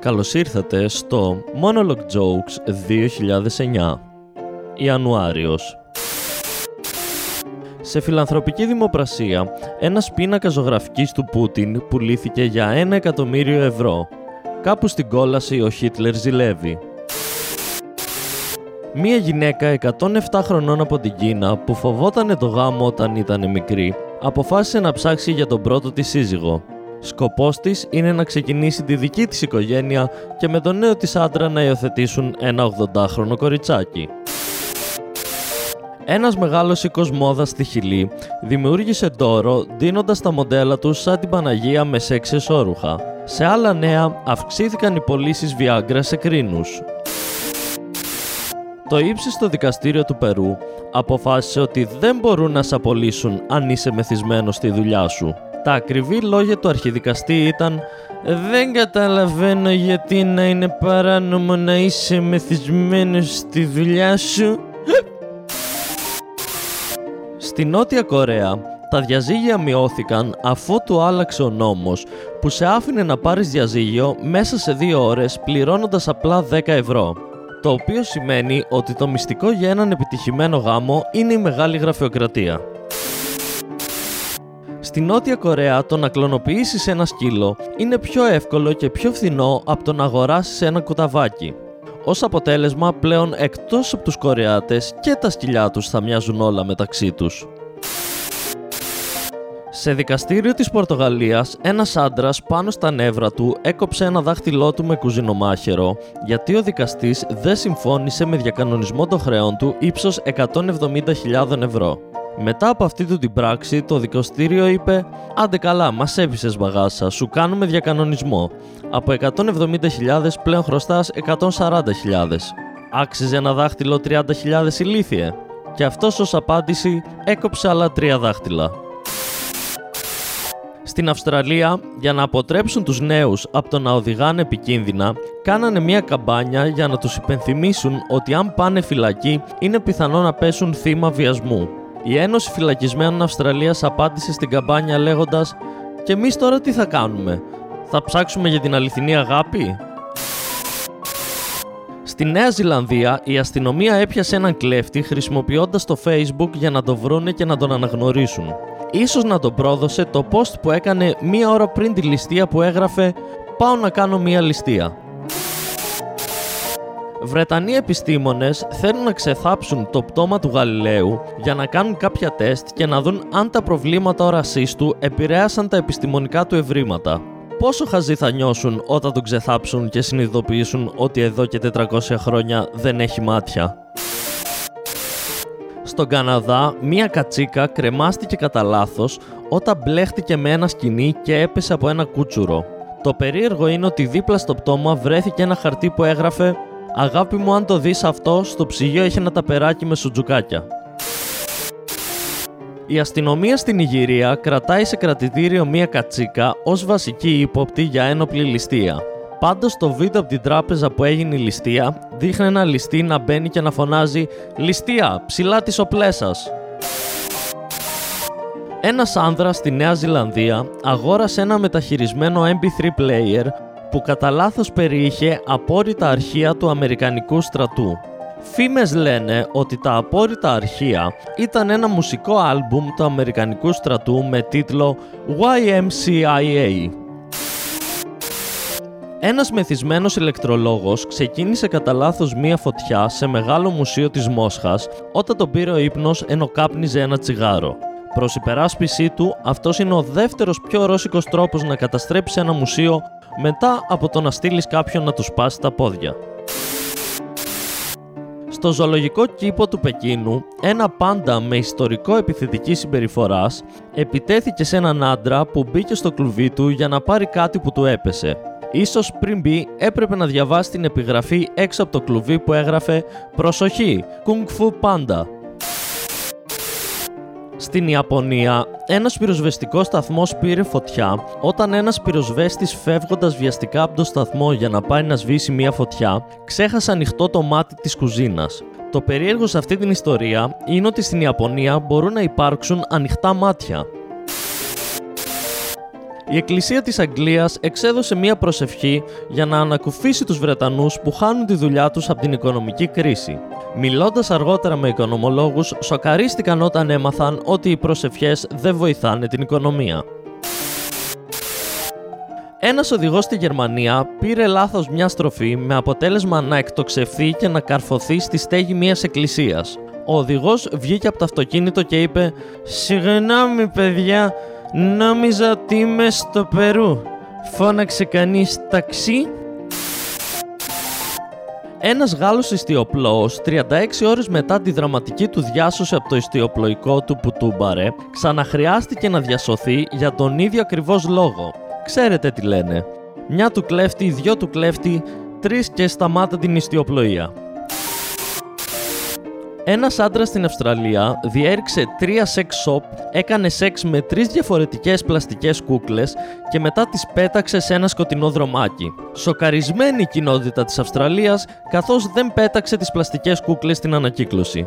Καλώς ήρθατε στο Monologue Jokes 2009 Ιανουάριος Σε φιλανθρωπική δημοπρασία, ένας πίνακας ζωγραφικής του Πούτιν πουλήθηκε για ένα εκατομμύριο ευρώ. Κάπου στην κόλαση ο Χίτλερ ζηλεύει. Μία γυναίκα 107 χρονών από την Κίνα που φοβότανε το γάμο όταν ήταν μικρή, αποφάσισε να ψάξει για τον πρώτο της σύζυγο. Σκοπός της είναι να ξεκινήσει τη δική της οικογένεια και με τον νέο της άντρα να υιοθετήσουν ένα 80χρονο κοριτσάκι. Ένας μεγάλος οίκος μόδας στη Χιλή δημιούργησε τόρο δίνοντας τα μοντέλα του σαν την Παναγία με σεξ εσώρουχα. Σε άλλα νέα αυξήθηκαν οι πωλήσεις Viagra σε κρίνους. Το ύψιστο δικαστήριο του Περού αποφάσισε ότι δεν μπορούν να σε απολύσουν αν είσαι μεθυσμένος στη δουλειά σου. Τα ακριβή λόγια του αρχιδικαστή ήταν «Δεν καταλαβαίνω γιατί να είναι παράνομο να είσαι μεθυσμένος στη δουλειά σου». Στη Νότια Κορέα, τα διαζύγια μειώθηκαν αφού του άλλαξε ο νόμος που σε άφηνε να πάρεις διαζύγιο μέσα σε δύο ώρες πληρώνοντας απλά 10 ευρώ. Το οποίο σημαίνει ότι το μυστικό για έναν επιτυχημένο γάμο είναι η μεγάλη γραφειοκρατία. Στη Νότια Κορέα το να κλωνοποιήσεις ένα σκύλο είναι πιο εύκολο και πιο φθηνό από το να αγοράσεις ένα κουταβάκι. Ως αποτέλεσμα πλέον εκτός από τους Κορεάτες και τα σκυλιά τους θα μοιάζουν όλα μεταξύ τους. Σε δικαστήριο της Πορτογαλίας, ένας άντρας πάνω στα νεύρα του έκοψε ένα δάχτυλό του με κουζινομάχαιρο γιατί ο δικαστής δεν συμφώνησε με διακανονισμό των χρεών του ύψος 170.000 ευρώ. Μετά από αυτή του την πράξη, το δικαστήριο είπε «Άντε καλά, μας έπεισες μπαγάσα, σου κάνουμε διακανονισμό. Από 170.000 πλέον χρωστάς 140.000. Άξιζε ένα δάχτυλο 30.000 ηλίθιε». Και αυτός ως απάντηση έκοψε άλλα τρία δάχτυλα. Στην Αυστραλία, για να αποτρέψουν τους νέους από το να οδηγάνε επικίνδυνα, κάνανε μια καμπάνια για να τους υπενθυμίσουν ότι αν πάνε φυλακή είναι πιθανό να πέσουν θύμα βιασμού. Η Ένωση Φυλακισμένων Αυστραλίας απάντησε στην καμπάνια λέγοντας «Και εμείς τώρα τι θα κάνουμε, θα ψάξουμε για την αληθινή αγάπη» Στη Νέα Ζηλανδία, η αστυνομία έπιασε έναν κλέφτη χρησιμοποιώντας το Facebook για να το βρούνε και να τον αναγνωρίσουν. Ίσως να τον πρόδωσε το post που έκανε μία ώρα πριν τη ληστεία που έγραφε «Πάω να κάνω μία ληστεία». Βρετανοί επιστήμονες θέλουν να ξεθάψουν το πτώμα του Γαλιλαίου για να κάνουν κάποια τεστ και να δουν αν τα προβλήματα όρασής του επηρέασαν τα επιστημονικά του ευρήματα. Πόσο χαζοί θα νιώσουν όταν τον ξεθάψουν και συνειδητοποιήσουν ότι εδώ και 400 χρόνια δεν έχει μάτια; Στον Καναδά, μία κατσίκα κρεμάστηκε κατά λάθος όταν μπλέχτηκε με ένα σκηνή και έπεσε από ένα κούτσουρο. Το περίεργο είναι ότι δίπλα στο πτώμα βρέθηκε ένα χαρτί που έγραφε «Αγάπη μου αν το δεις αυτό, στο ψυγείο έχει ένα ταπεράκι με σουτζουκάκια». Η αστυνομία στην Ιγυρία κρατάει σε κρατητήριο μία κατσίκα ως βασική ύποπτη για ένοπλη ληστεία. Πάντως το βίντεο από την τράπεζα που έγινε η ληστεία δείχνει ένα ληστή να μπαίνει και να φωνάζει «Ληστεία, ψηλά τις οπλές σας». Ένας άνδρας στη Νέα Ζηλανδία αγόρασε ένα μεταχειρισμένο MP3 player που κατά λάθος περιείχε απόρριτα αρχεία του Αμερικανικού στρατού. Φήμες λένε ότι τα απόρριτα αρχεία ήταν ένα μουσικό άλμπουμ του Αμερικανικού στρατού με τίτλο YMCIA. Ένας μεθυσμένος ηλεκτρολόγος ξεκίνησε κατά λάθος μία φωτιά σε μεγάλο μουσείο της Μόσχας όταν τον πήρε ο ύπνος ενώ κάπνιζε ένα τσιγάρο. Προς υπεράσπιση του, αυτός είναι ο δεύτερος πιο ρώσικος τρόπος να καταστρέψει ένα μουσείο μετά από το να στείλεις κάποιον να τους σπάσει τα πόδια. Στο ζωολογικό κήπο του Πεκίνου, ένα πάντα με ιστορικό επιθετική συμπεριφοράς επιτέθηκε σε έναν άντρα που μπήκε στο κλουβί του για να πάρει κάτι που του έπεσε. Ίσως πριν μπει έπρεπε να διαβάσει την επιγραφή έξω από το κλουβί που έγραφε «Προσοχή, Kung Fu Panda». Στην Ιαπωνία, ένας πυροσβεστικός σταθμός πήρε φωτιά όταν ένας πυροσβέστης φεύγοντας βιαστικά από το σταθμό για να πάει να σβήσει μια φωτιά, ξέχασε ανοιχτό το μάτι της κουζίνας. Το περίεργο σε αυτή την ιστορία είναι ότι στην Ιαπωνία μπορούν να υπάρξουν ανοιχτά μάτια. Η Εκκλησία της Αγγλίας εξέδωσε μία προσευχή για να ανακουφίσει τους Βρετανούς που χάνουν τη δουλειά τους από την οικονομική κρίση. Μιλώντας αργότερα με οικονομολόγους, σοκαρίστηκαν όταν έμαθαν ότι οι προσευχές δεν βοηθάνε την οικονομία. Ένας οδηγός στη Γερμανία πήρε λάθος μια στροφή με αποτέλεσμα να εκτοξευθεί και να καρφωθεί στη στέγη μιας εκκλησίας. Ο οδηγός βγήκε από το αυτοκίνητο και είπε: Συγγνώμη, παιδιά, νόμιζα ότι είμαι στο Περού. Φώναξε κανείς ταξί. Ένας Γάλλος ιστιοπλώος, 36 ώρες μετά τη δραματική του διάσωση από το ιστιοπλοϊκό του που τούμπαρε, ξαναχρειάστηκε να διασωθεί για τον ίδιο ακριβώς λόγο. Ξέρετε τι λένε. Μια του κλέφτη, δυο του κλέφτη, τρεις και σταμάτα την ιστιοπλοεία. Ένας άντρας στην Αυστραλία διέριξε τρία σεξ shop, έκανε σεξ με τρεις διαφορετικές πλαστικές κούκλες και μετά τις πέταξε σε ένα σκοτεινό δρομάκι. Σοκαρισμένη η κοινότητα της Αυστραλίας καθώς δεν πέταξε τις πλαστικές κούκλες στην ανακύκλωση.